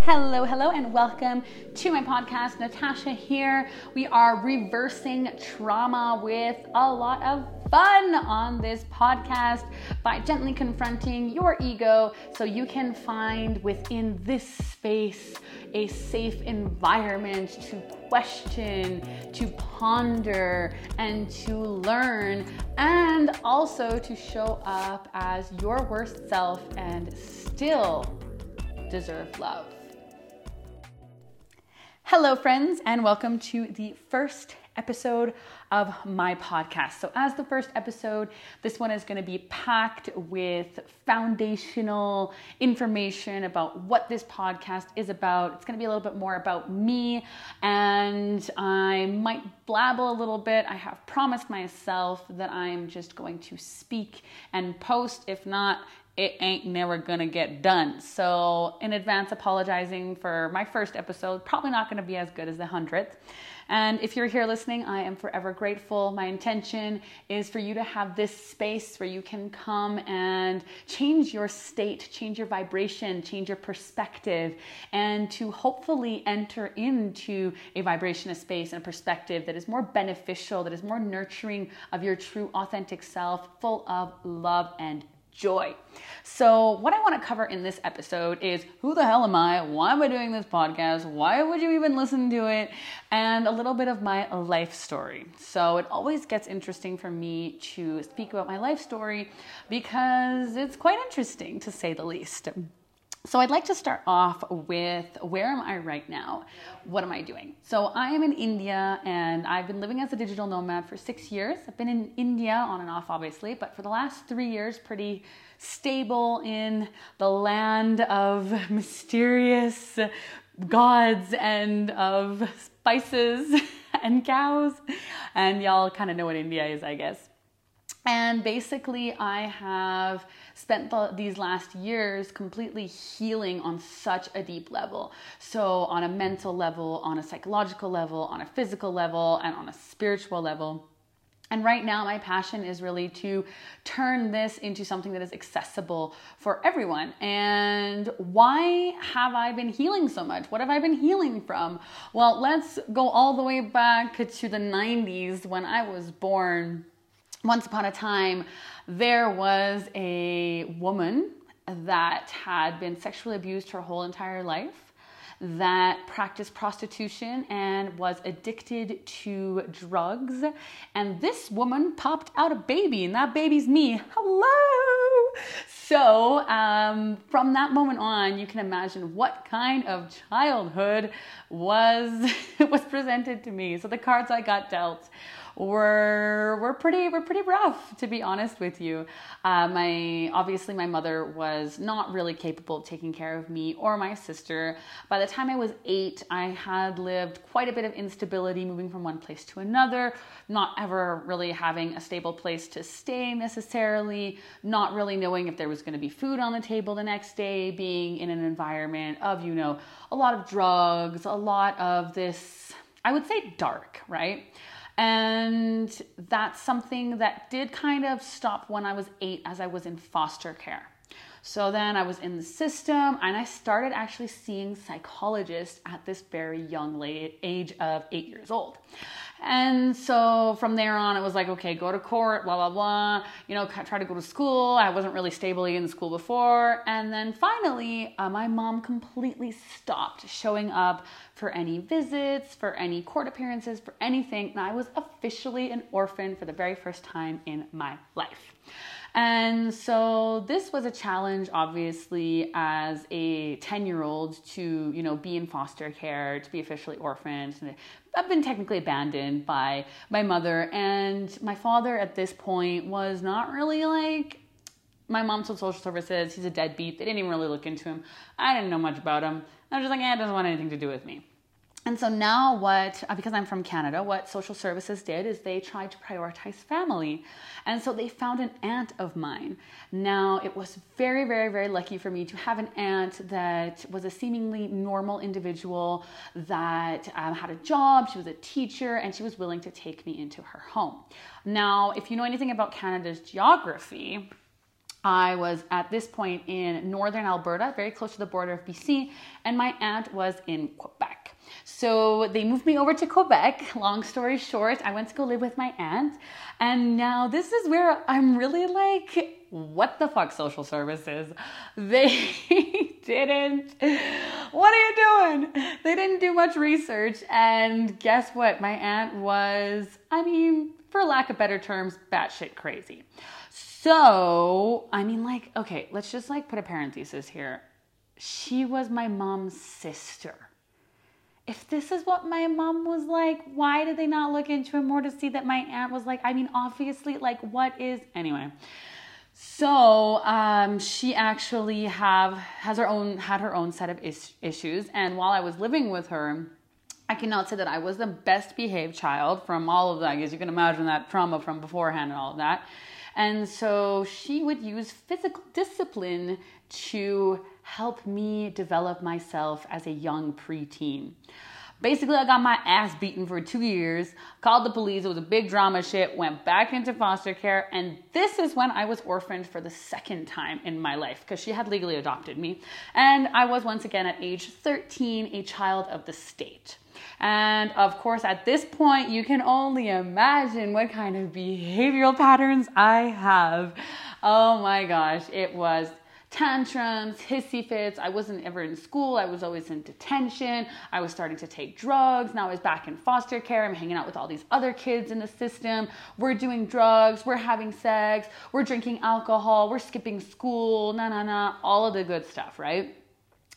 Hello, hello, and welcome to my podcast. Natasha here. We are reversing trauma with a lot of fun on this podcast by gently confronting your ego so you can find within this space a safe environment to question, to ponder, and to learn, and also to show up as your worst self and still deserve love. Hello, friends, and welcome to the first episode of my podcast. So, as the first episode, this one is going to be packed with foundational information about what this podcast is about. It's going to be a little bit more about me, and I might blabble a little bit. I have promised myself that I'm just going to speak and post. If not, it ain't never gonna get done. So, in advance, apologizing for my first episode. Probably not gonna be as good as the hundredth. And if you're here listening, I am forever grateful. My intention is for you to have this space where you can come and change your state, change your vibration, change your perspective, and to hopefully enter into a vibration, a space, and a perspective that is more beneficial, that is more nurturing of your true, authentic self, full of love and joy. So, what I want to cover in this episode is who the hell am I? Why am I doing this podcast? Why would you even listen to it? And a little bit of my life story. So, it always gets interesting for me to speak about my life story because it's quite interesting to say the least. So, I'd like to start off with where am I right now? What am I doing? So, I am in India and I've been living as a digital nomad for six years. I've been in India on and off, obviously, but for the last three years, pretty stable in the land of mysterious gods and of spices and cows. And y'all kind of know what India is, I guess. And basically, I have spent the, these last years completely healing on such a deep level. So, on a mental level, on a psychological level, on a physical level, and on a spiritual level. And right now, my passion is really to turn this into something that is accessible for everyone. And why have I been healing so much? What have I been healing from? Well, let's go all the way back to the 90s when I was born once upon a time, there was a woman that had been sexually abused her whole entire life, that practiced prostitution and was addicted to drugs. And this woman popped out a baby, and that baby's me. Hello! So, um, from that moment on, you can imagine what kind of childhood was was presented to me. So the cards I got dealt were were pretty were pretty rough to be honest with you. Uh, my obviously my mother was not really capable of taking care of me or my sister. By the time I was eight, I had lived quite a bit of instability, moving from one place to another, not ever really having a stable place to stay necessarily, not really knowing if there was going to be food on the table the next day, being in an environment of you know a lot of drugs, a lot of this. I would say dark, right? And that's something that did kind of stop when I was eight as I was in foster care. So then I was in the system and I started actually seeing psychologists at this very young age of eight years old. And so from there on, it was like, okay, go to court, blah, blah, blah, you know, try to go to school. I wasn't really stably in school before. And then finally, uh, my mom completely stopped showing up for any visits, for any court appearances, for anything. And I was officially an orphan for the very first time in my life. And so this was a challenge, obviously, as a 10 year old to, you know, be in foster care, to be officially orphaned. I've been technically abandoned by my mother. And my father at this point was not really like, my mom told social services he's a deadbeat. They didn't even really look into him. I didn't know much about him. I was just like, eh, it doesn't want anything to do with me. And so now, what, uh, because I'm from Canada, what social services did is they tried to prioritize family. And so they found an aunt of mine. Now, it was very, very, very lucky for me to have an aunt that was a seemingly normal individual that um, had a job, she was a teacher, and she was willing to take me into her home. Now, if you know anything about Canada's geography, I was at this point in northern Alberta, very close to the border of BC, and my aunt was in Quebec. So they moved me over to Quebec. Long story short, I went to go live with my aunt. And now this is where I'm really like, what the fuck, social services? They didn't. What are you doing? They didn't do much research. And guess what? My aunt was, I mean, for lack of better terms, batshit crazy. So, I mean, like, okay, let's just like put a parenthesis here. She was my mom's sister. If this is what my mom was like, why did they not look into it more to see that my aunt was like? I mean, obviously, like, what is anyway? So um, she actually have has her own had her own set of is- issues, and while I was living with her, I cannot say that I was the best behaved child from all of that. I guess you can imagine that trauma from beforehand and all of that. And so she would use physical discipline to help me develop myself as a young preteen. Basically, I got my ass beaten for two years, called the police, it was a big drama shit, went back into foster care, and this is when I was orphaned for the second time in my life because she had legally adopted me. And I was once again at age 13 a child of the state. And of course, at this point, you can only imagine what kind of behavioral patterns I have. Oh my gosh, it was tantrums, hissy fits. I wasn't ever in school. I was always in detention. I was starting to take drugs. Now I was back in foster care. I'm hanging out with all these other kids in the system. We're doing drugs. We're having sex. We're drinking alcohol. We're skipping school. Na na na. All of the good stuff, right?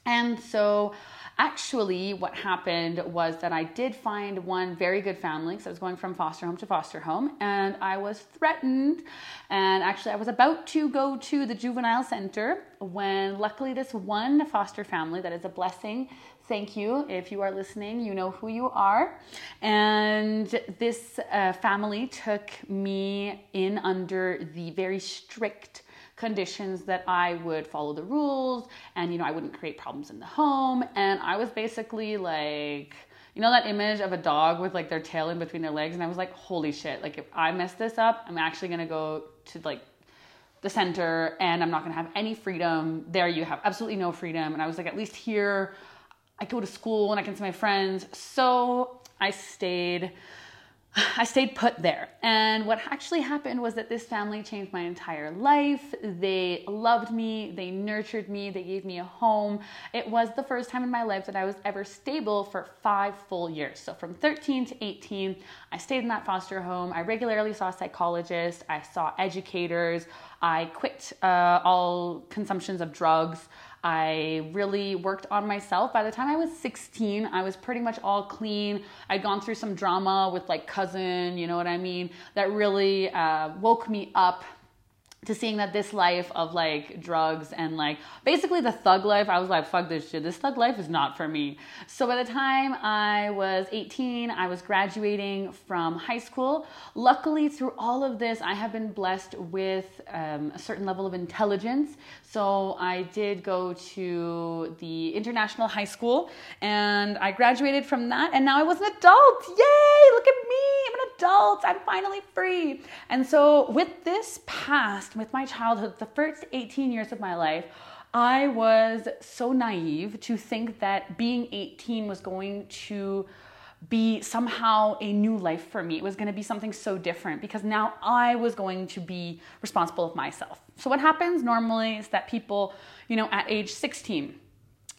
And so actually what happened was that I did find one very good family because I was going from foster home to foster home and I was threatened. And actually I was about to go to the juvenile center when luckily this one foster family that is a blessing thank you if you are listening you know who you are. And this uh, family took me in under the very strict conditions that I would follow the rules and you know I wouldn't create problems in the home. And I was basically like you know that image of a dog with like their tail in between their legs? And I was like holy shit like if I mess this up I'm actually going to go to like the center and I'm not going to have any freedom. There you have absolutely no freedom. And I was like at least here I go to school and I can see my friends. So I stayed I stayed put there. And what actually happened was that this family changed my entire life. They loved me, they nurtured me, they gave me a home. It was the first time in my life that I was ever stable for five full years. So from 13 to 18, I stayed in that foster home. I regularly saw psychologists, I saw educators, I quit uh, all consumptions of drugs. I really worked on myself. By the time I was 16, I was pretty much all clean. I'd gone through some drama with like cousin, you know what I mean, that really uh, woke me up to seeing that this life of like drugs and like basically the thug life, I was like, fuck this shit. This thug life is not for me. So by the time I was 18, I was graduating from high school. Luckily, through all of this, I have been blessed with um, a certain level of intelligence. So I did go to the international high school and I graduated from that. And now I was an adult. Yay! Look at me. Adult. I'm finally free. And so with this past, with my childhood, the first 18 years of my life, I was so naive to think that being 18 was going to be somehow a new life for me. It was going to be something so different because now I was going to be responsible of myself. So what happens normally is that people, you know, at age 16,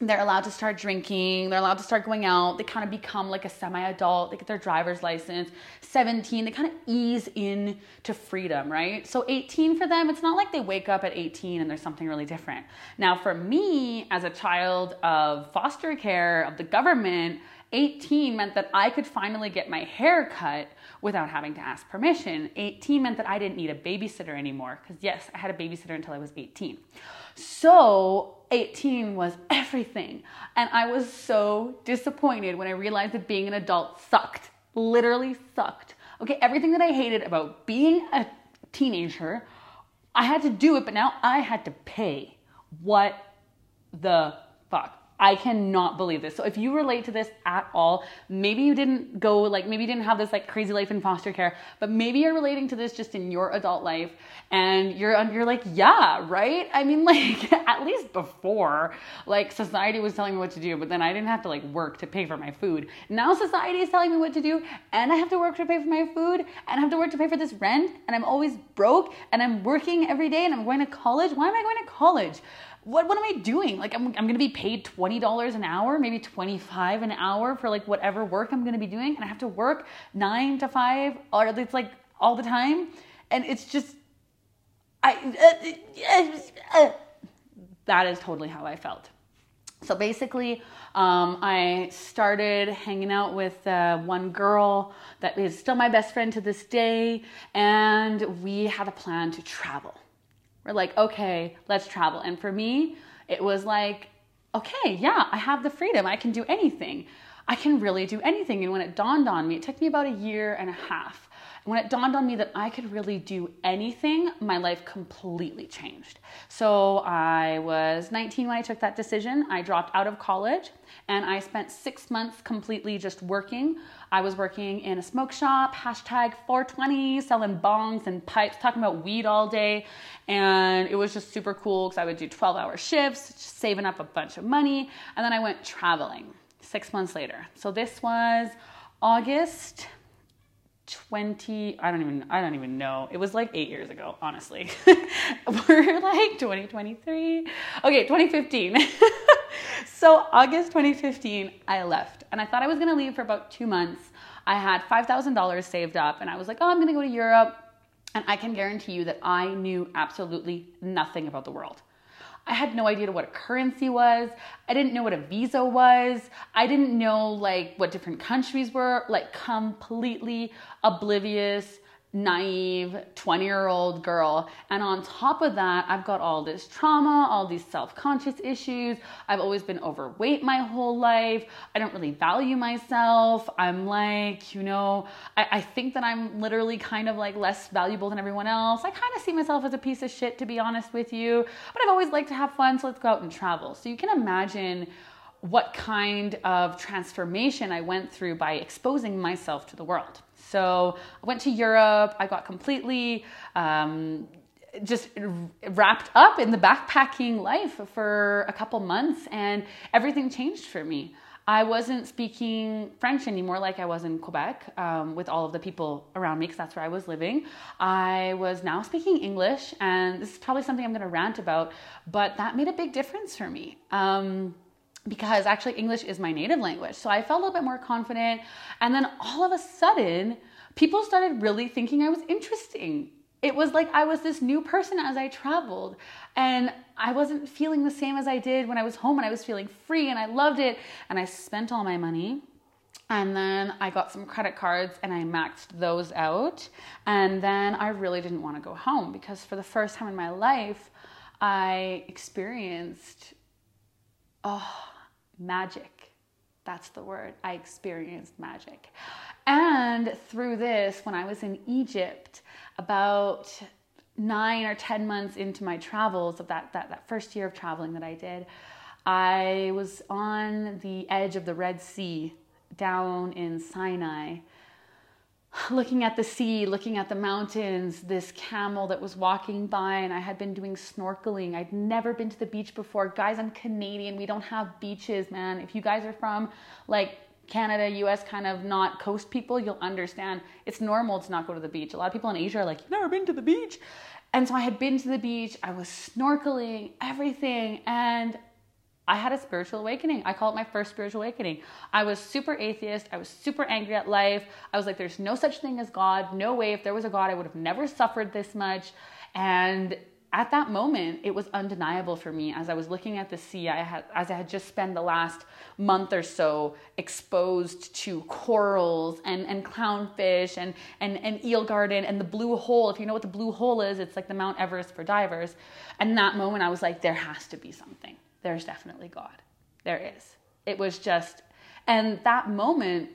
they're allowed to start drinking, they're allowed to start going out, they kind of become like a semi adult, they get their driver's license. 17, they kind of ease in to freedom, right? So 18 for them, it's not like they wake up at 18 and there's something really different. Now, for me, as a child of foster care, of the government, 18 meant that I could finally get my hair cut without having to ask permission. 18 meant that I didn't need a babysitter anymore, because yes, I had a babysitter until I was 18. So 18 was everything. And I was so disappointed when I realized that being an adult sucked. Literally sucked. Okay, everything that I hated about being a teenager, I had to do it, but now I had to pay. What the fuck? I cannot believe this. So if you relate to this at all, maybe you didn't go like maybe you didn't have this like crazy life in foster care, but maybe you're relating to this just in your adult life and you're you're like, yeah, right? I mean like at least before like society was telling me what to do, but then I didn't have to like work to pay for my food. Now society is telling me what to do and I have to work to pay for my food and I have to work to pay for this rent and I'm always broke and I'm working every day and I'm going to college. Why am I going to college? What, what am I doing? Like I'm, I'm gonna be paid $20 an hour, maybe 25 an hour for like whatever work I'm gonna be doing. And I have to work nine to five or it's like all the time. And it's just, I, uh, uh, that is totally how I felt. So basically, um, I started hanging out with uh, one girl that is still my best friend to this day, and we had a plan to travel. We're like, okay, let's travel. And for me, it was like, okay, yeah, I have the freedom. I can do anything. I can really do anything. And when it dawned on me, it took me about a year and a half. When it dawned on me that I could really do anything, my life completely changed. So I was 19 when I took that decision. I dropped out of college and I spent six months completely just working. I was working in a smoke shop, hashtag 420, selling bongs and pipes, talking about weed all day. And it was just super cool because I would do 12 hour shifts, saving up a bunch of money. And then I went traveling six months later. So this was August 20 i don't even i don't even know. It was like eight years ago honestly. We're like 2023 okay 2015 so august 2015 i left and i thought i was going to leave for about two months. I had $5000 saved up and i was like oh i'm going to go to europe and i can guarantee you that i knew absolutely nothing about the world I had no idea what a currency was. I didn't know what a visa was. I didn't know like what different countries were, like completely oblivious naive 20 year old girl. And on top of that, I've got all this trauma, all these self conscious issues. I've always been overweight my whole life. I don't really value myself. I'm like, you know, I, I think that I'm literally kind of like less valuable than everyone else. I kind of see myself as a piece of shit, to be honest with you. But I've always liked to have fun, so let's go out and travel. So you can imagine what kind of transformation I went through by exposing myself to the world. So I went to Europe. I got completely um, just wrapped up in the backpacking life for a couple months, and everything changed for me. I wasn't speaking French anymore like I was in Quebec um, with all of the people around me because that's where I was living. I was now speaking English, and this is probably something I'm going to rant about, but that made a big difference for me. Um, because actually English is my native language. So I felt a little bit more confident. And then all of a sudden, people started really thinking I was interesting. It was like I was this new person as I traveled. And I wasn't feeling the same as I did when I was home and I was feeling free and I loved it. And I spent all my money. And then I got some credit cards and I maxed those out. And then I really didn't want to go home because for the first time in my life, I experienced, oh, magic. That's the word. I experienced magic. And through this, when I was in Egypt, about nine or 10 months into my travels of that, that, that first year of traveling that I did, I was on the edge of the Red Sea down in Sinai looking at the sea, looking at the mountains, this camel that was walking by, and I had been doing snorkeling. I'd never been to the beach before. Guys, I'm Canadian. We don't have beaches, man. If you guys are from like Canada, US, kind of not coast people, you'll understand it's normal to not go to the beach. A lot of people in Asia are like, You've never been to the beach. And so I had been to the beach, I was snorkeling, everything, and I had a spiritual awakening. I call it my first spiritual awakening. I was super atheist. I was super angry at life. I was like, there's no such thing as God. No way. If there was a God, I would have never suffered this much. And at that moment, it was undeniable for me as I was looking at the sea. I had, as I had just spent the last month or so exposed to corals and, and clownfish and, and, and eel garden and the blue hole. If you know what the blue hole is, it's like the Mount Everest for divers. And that moment, I was like, there has to be something there's definitely God. There is. It was just, and that moment,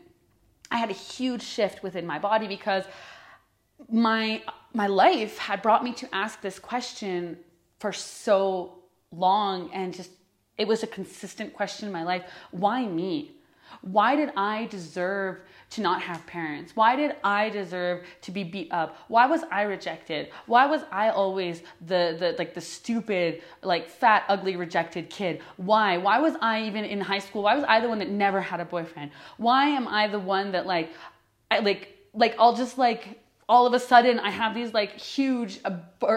I had a huge shift within my body because my my life had brought me to ask this question for so long and just It was a consistent question in my life. Why me? Why did I deserve to not have parents? Why did I deserve to be beat up? Why was I rejected? Why was I always the the like the stupid, like fat, ugly rejected kid? Why? Why was I even in high school? Why was I the one that never had a boyfriend? Why am I the one that like I like like I'll just like all of a sudden I have these like huge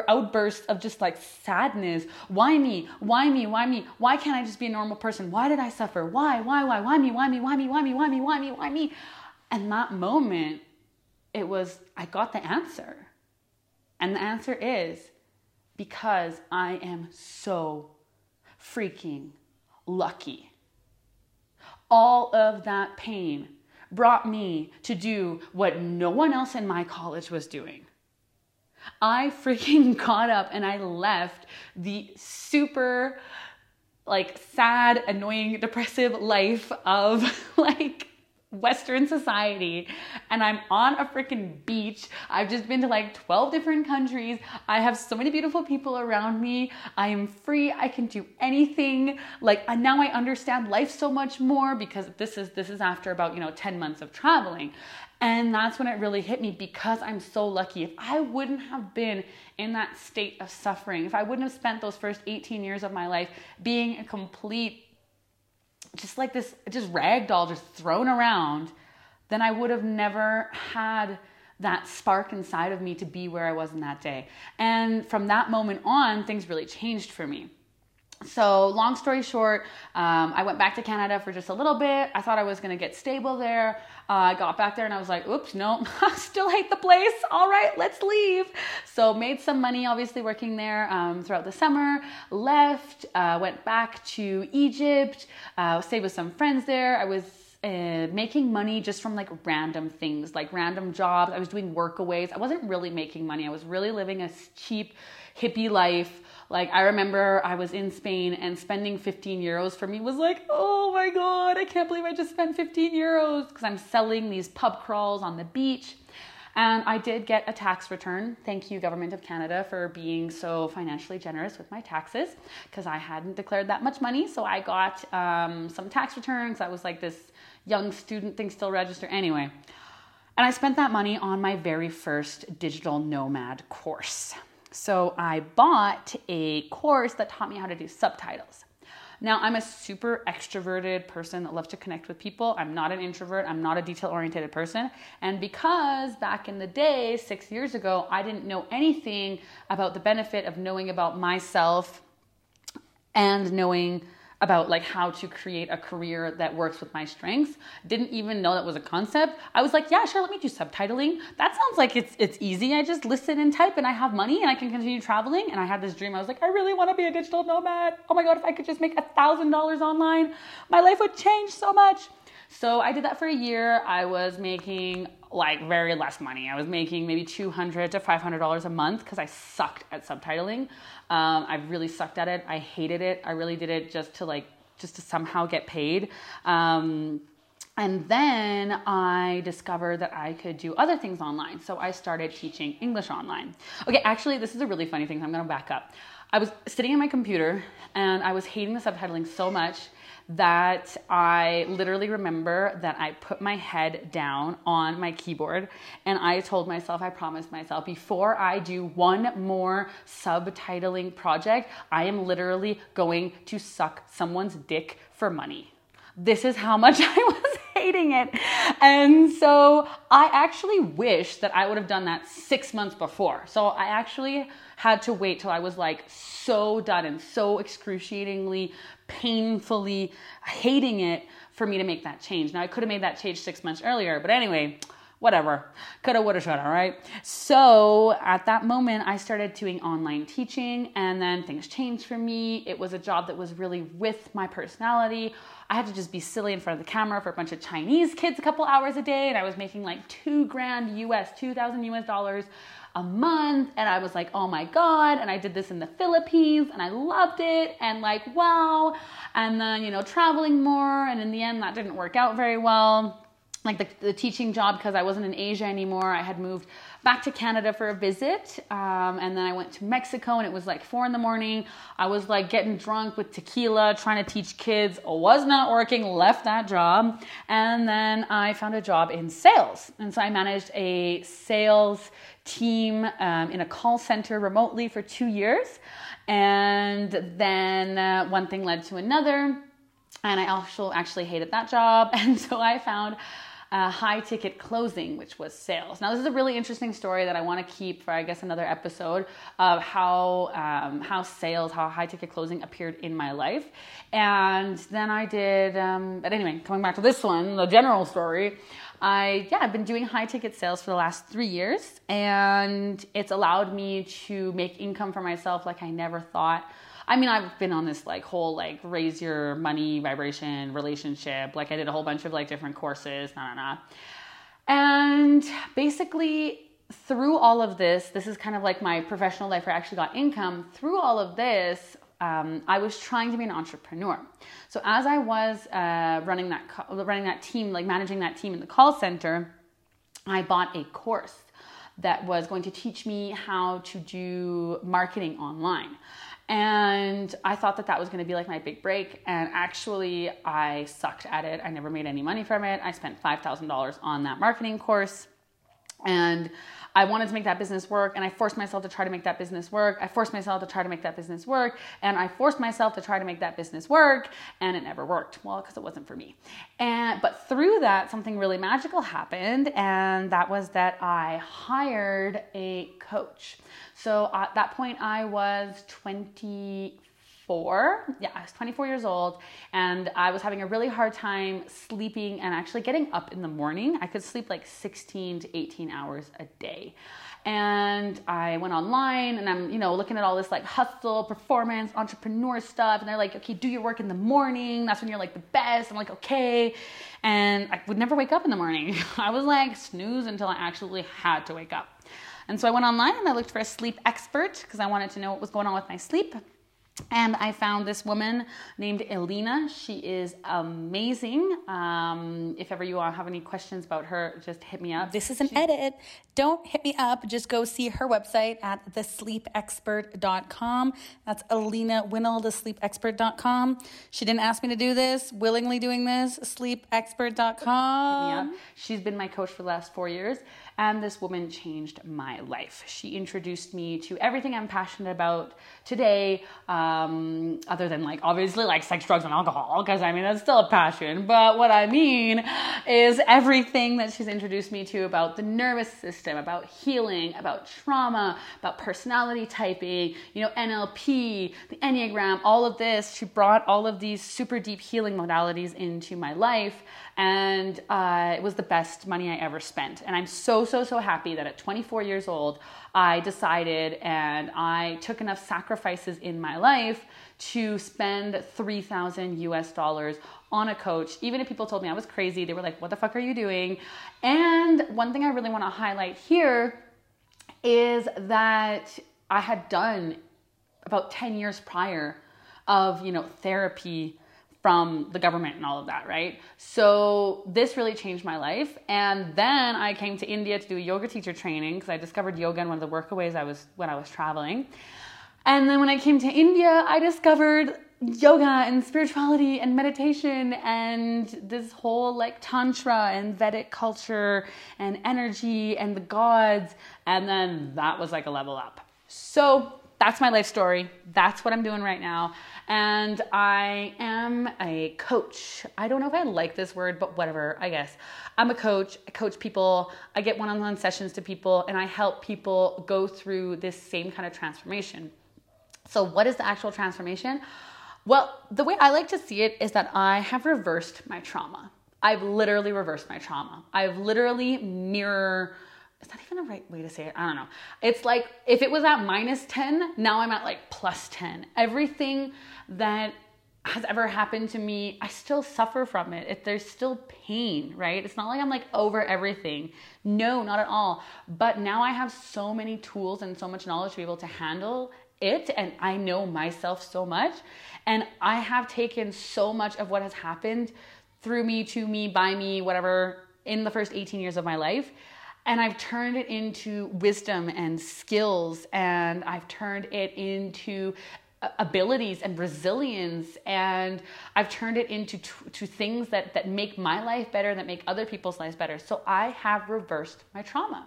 outbursts of just like sadness. Why me? Why me? Why me? Why can't I just be a normal person? Why did I suffer? Why? Why? Why? Why me? Why me? Why me? Why me? Why me? Why me? Why me? And that moment, it was, I got the answer. And the answer is because I am so freaking lucky. All of that pain brought me to do what no one else in my college was doing. I freaking got up and I left the super like sad, annoying, depressive life of like Western society and I'm on a freaking beach. I've just been to like 12 different countries. I have so many beautiful people around me. I am free. I can do anything. Like now I understand life so much more because this is this is after about, you know, 10 months of traveling. And that's when it really hit me because I'm so lucky. If I wouldn't have been in that state of suffering, if I wouldn't have spent those first 18 years of my life being a complete just like this, just ragdoll, just thrown around, then I would have never had that spark inside of me to be where I was in that day. And from that moment on, things really changed for me. So, long story short, um, I went back to Canada for just a little bit. I thought I was going to get stable there. Uh, I got back there and I was like, oops, no, I still hate the place. All right, let's leave. So, made some money, obviously, working there um, throughout the summer. Left, uh, went back to Egypt, uh, stayed with some friends there. I was uh, making money just from like random things, like random jobs. I was doing workaways. I wasn't really making money. I was really living a cheap hippie life. Like I remember I was in Spain and spending 15 euros for me was like, oh my god, I can't believe I just spent 15 euros because I'm selling these pub crawls on the beach. And I did get a tax return. Thank you, Government of Canada, for being so financially generous with my taxes because I hadn't declared that much money. So I got um, some tax returns. I was like this young student thing still register. Anyway, and I spent that money on my very first digital nomad course. So I bought a course that taught me how to do subtitles. Now, I'm a super extroverted person that loves to connect with people. I'm not an introvert. I'm not a detail oriented person. And because back in the day, six years ago, I didn't know anything about the benefit of knowing about myself and knowing about like how to create a career that works with my strengths. Didn't even know that was a concept. I was like, yeah, sure, let me do subtitling. That sounds like it's it's easy. I just listen and type and I have money and I can continue traveling. And I had this dream. I was like, I really want to be a digital nomad. Oh my god, if I could just make a thousand dollars online, my life would change so much. So I did that for a year. I was making like very less money. I was making maybe 200 to 500 dollars a month because I sucked at subtitling. Um, I really sucked at it. I hated it. I really did it just to like just to somehow get paid. Um, and then I discovered that I could do other things online. So I started teaching English online. Okay, actually, this is a really funny thing. I'm gonna back up. I was sitting in my computer and I was hating the subtitling so much that I literally remember that I put my head down on my keyboard and I told myself, I promised myself, before I do one more subtitling project, I am literally going to suck someone's dick for money. This is how much I was hating it. And so I actually wish that I would have done that six months before. So I actually had to wait till I was like so done and so excruciatingly, painfully hating it for me to make that change. Now I could have made that change six months earlier, but anyway, whatever. Coulda, woulda, shoulda, right? So at that moment, I started doing online teaching, and then things changed for me. It was a job that was really with my personality. I had to just be silly in front of the camera for a bunch of Chinese kids a couple hours a day, and I was making like two grand US, 2,000 US dollars a month and I was like, oh my God. And I did this in the Philippines and I loved it and like, wow. And then, you know, traveling more. And in the end, that didn't work out very well. Like the, the teaching job because I wasn't in Asia anymore. I had moved back to Canada for a visit. Um, and then I went to Mexico and it was like four in the morning. I was like getting drunk with tequila, trying to teach kids. Was not working, left that job. And then I found a job in sales. And so I managed a sales team um, in a call center remotely for two years. And then uh, one thing led to another. And I also actually hated that job. And so I found high ticket closing, which was sales. Now, this is a really interesting story that I want to keep for, I guess, another episode of how um, how sales, how high ticket closing appeared in my life. And then I did, um, but anyway, coming back to this one, the general story. I yeah, I've been doing high ticket sales for the last three years, and it's allowed me to make income for myself like I never thought I mean, I've been on this like whole like raise your money vibration relationship. Like I did a whole bunch of like different courses, nah, nah, nah. And basically, through all of this, this is kind of like my professional life where I actually got income. Through all of this, um, I was trying to be an entrepreneur. So as I was uh, running that running that team, like managing that team in the call center, I bought a course that was going to teach me how to do marketing online. And I thought that that was going to be like my big break. And actually, I sucked at it. I never made any money from it. I spent $5,000 on that marketing course. And I wanted to make that business work and I forced myself to try to make that business work. I forced myself to try to make that business work and I forced myself to try to make that business work and it never worked. Well, because it wasn't for me. And but through that something really magical happened and that was that I hired a coach. So at that point I was 20 24. Yeah, I was 24 years old and I was having a really hard time sleeping and actually getting up in the morning. I could sleep like 16 to 18 hours a day. And I went online and I'm, you know, looking at all this like hustle, performance, entrepreneur stuff. And they're like, okay, do your work in the morning. That's when you're like the best. I'm like, okay. And I would never wake up in the morning. I was like snooze until I actually had to wake up. And so I went online and I looked for a sleep expert because I wanted to know what was going on with my sleep. And I found this woman named Elena. She is amazing. Um, if ever you have any questions about her, just hit me up. This is an she- edit. Don't hit me up. Just go see her website at thesleepexpert.com. That's Elena Winnell, thesleepexpert.com. She didn't ask me to do this, willingly doing this. Sleepexpert.com. Hit me up. She's been my coach for the last four years. And this woman changed my life. She introduced me to everything I'm passionate about today, um, other than like obviously like sex, drugs, and alcohol, because I mean, that's still a passion. But what I mean is everything that she's introduced me to about the nervous system, about healing, about trauma, about personality typing, you know, NLP, the Enneagram, all of this. She brought all of these super deep healing modalities into my life and uh, it was the best money I ever spent. And I'm so, so, so happy that at 24 years old, I decided and I took enough sacrifices in my life to spend 3,000 US dollars on a coach. Even if people told me I was crazy, they were like, what the fuck are you doing? And one thing I really want to highlight here is that I had done about 10 years prior of, you know, therapy from the government and all of that, right? So this really changed my life. And then I came to India to do yoga teacher training because I discovered yoga in one of the workaways I was when I was traveling. And then when I came to India, I discovered yoga and spirituality and meditation and this whole like tantra and Vedic culture and energy and the gods. And then that was like a level up. So that's my life story. That's what I'm doing right now and I am a coach. I don't know if I like this word, but whatever, I guess. I'm a coach. I coach people. I get one on one sessions to people, and I help people go through this same kind of transformation. So, what is the actual transformation? Well, the way I like to see it is that I have reversed my trauma. I've literally reversed my trauma. I've literally mirror is that even a right way to say it? I don't know. It's like if it was at minus 10, now I'm at like plus 10. Everything that has ever happened to me, I still suffer from it. If there's still pain, right? It's not like I'm like over everything. No, not at all. But now I have so many tools and so much knowledge to be able to handle it and I know myself so much and I have taken so much of what has happened through me, to me, by me, whatever in the first 18 years of my life. And I've turned it into wisdom and skills, and I've turned it into abilities and resilience and i've turned it into to things that that make my life better that make other people's lives better. So i have reversed my trauma.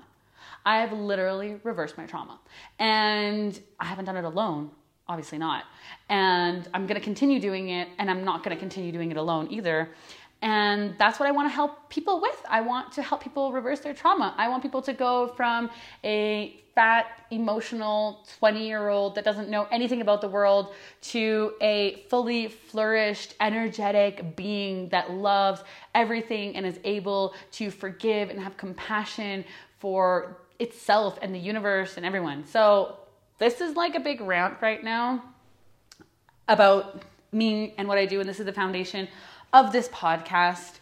I have literally reversed my trauma. And i haven't done it alone obviously not. And i'm going to continue doing it and i'm not going to continue doing it alone either and that's what I want to help people with. I want to help people reverse their trauma. I want people to go from a fat, emotional 20 year old that doesn't know anything about the world to a fully flourished, energetic being that loves everything and is able to forgive and have compassion for itself and the universe and everyone. So, this is like a big rant right now about me and what I do, and this is the foundation of this podcast.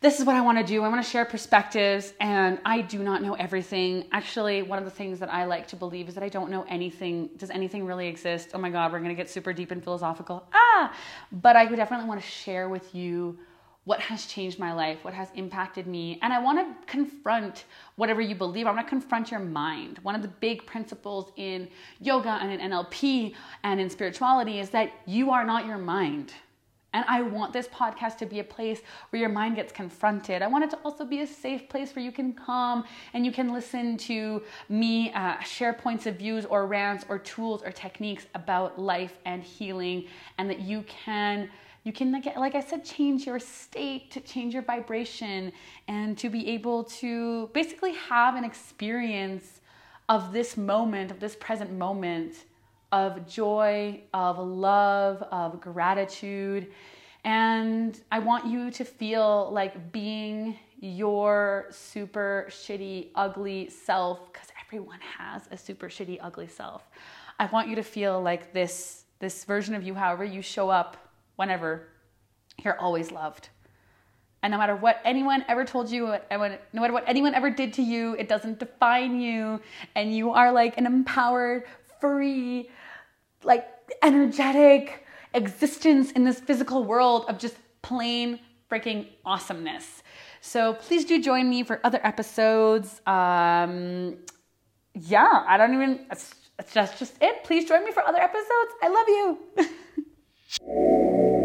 This is what I want to do. I want to share perspectives, and I do not know everything. Actually, one of the things that I like to believe is that I don't know anything. Does anything really exist? Oh my God, we're going to get super deep and philosophical. Ah! But I definitely want to share with you what has changed my life, what has impacted me. And I want to confront whatever you believe. I want to confront your mind. One of the big principles in yoga and in NLP and in spirituality is that you are not your mind. And I want this podcast to be a place where your mind gets confronted. I want it to also be a safe place where you can come and you can listen to me uh, share points of views or rants or tools or techniques about life and healing, and that you can you can like, like i said change your state to change your vibration and to be able to basically have an experience of this moment of this present moment of joy, of love, of gratitude. And I want you to feel like being your super shitty, ugly self, because everyone has a super shitty, ugly self. I want you to feel like this, this version of you, however you show up, whenever, you're always loved. And no matter what anyone ever told you, no matter what anyone ever did to you, it doesn't define you. And you are like an empowered, free, like energetic existence in this physical world of just plain freaking awesomeness. So please do join me for other episodes. Um, yeah, I don't even, that's, that's just it. Please join me for other episodes. I love you.